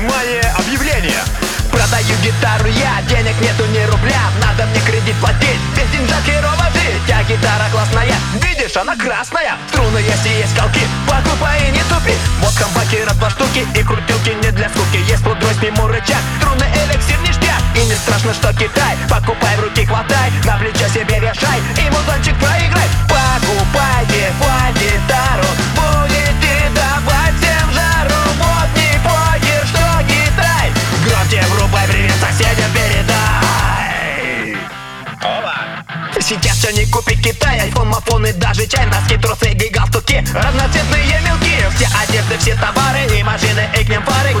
Внимание, объявление! Продаю гитару я, денег нету ни рубля. Надо мне кредит платить, без деньжат херово жить Я гитара классная, видишь, она красная. Струны есть и есть колки, покупай и не тупи. Вот хамбаки раз два штуки и крутилки не для скуки. Есть плудрой, сниму рычаг, струны эликсир ништяк. И не страшно, что Китай, покупай в руки хватай. На плечо Врубай, привет соседям передай. Сейчас все не купить Китай Айфон, мафон и даже чай Носки, трусы и галстуки. Разноцветные мелки Все одежды, все товары И машины, и к ним фары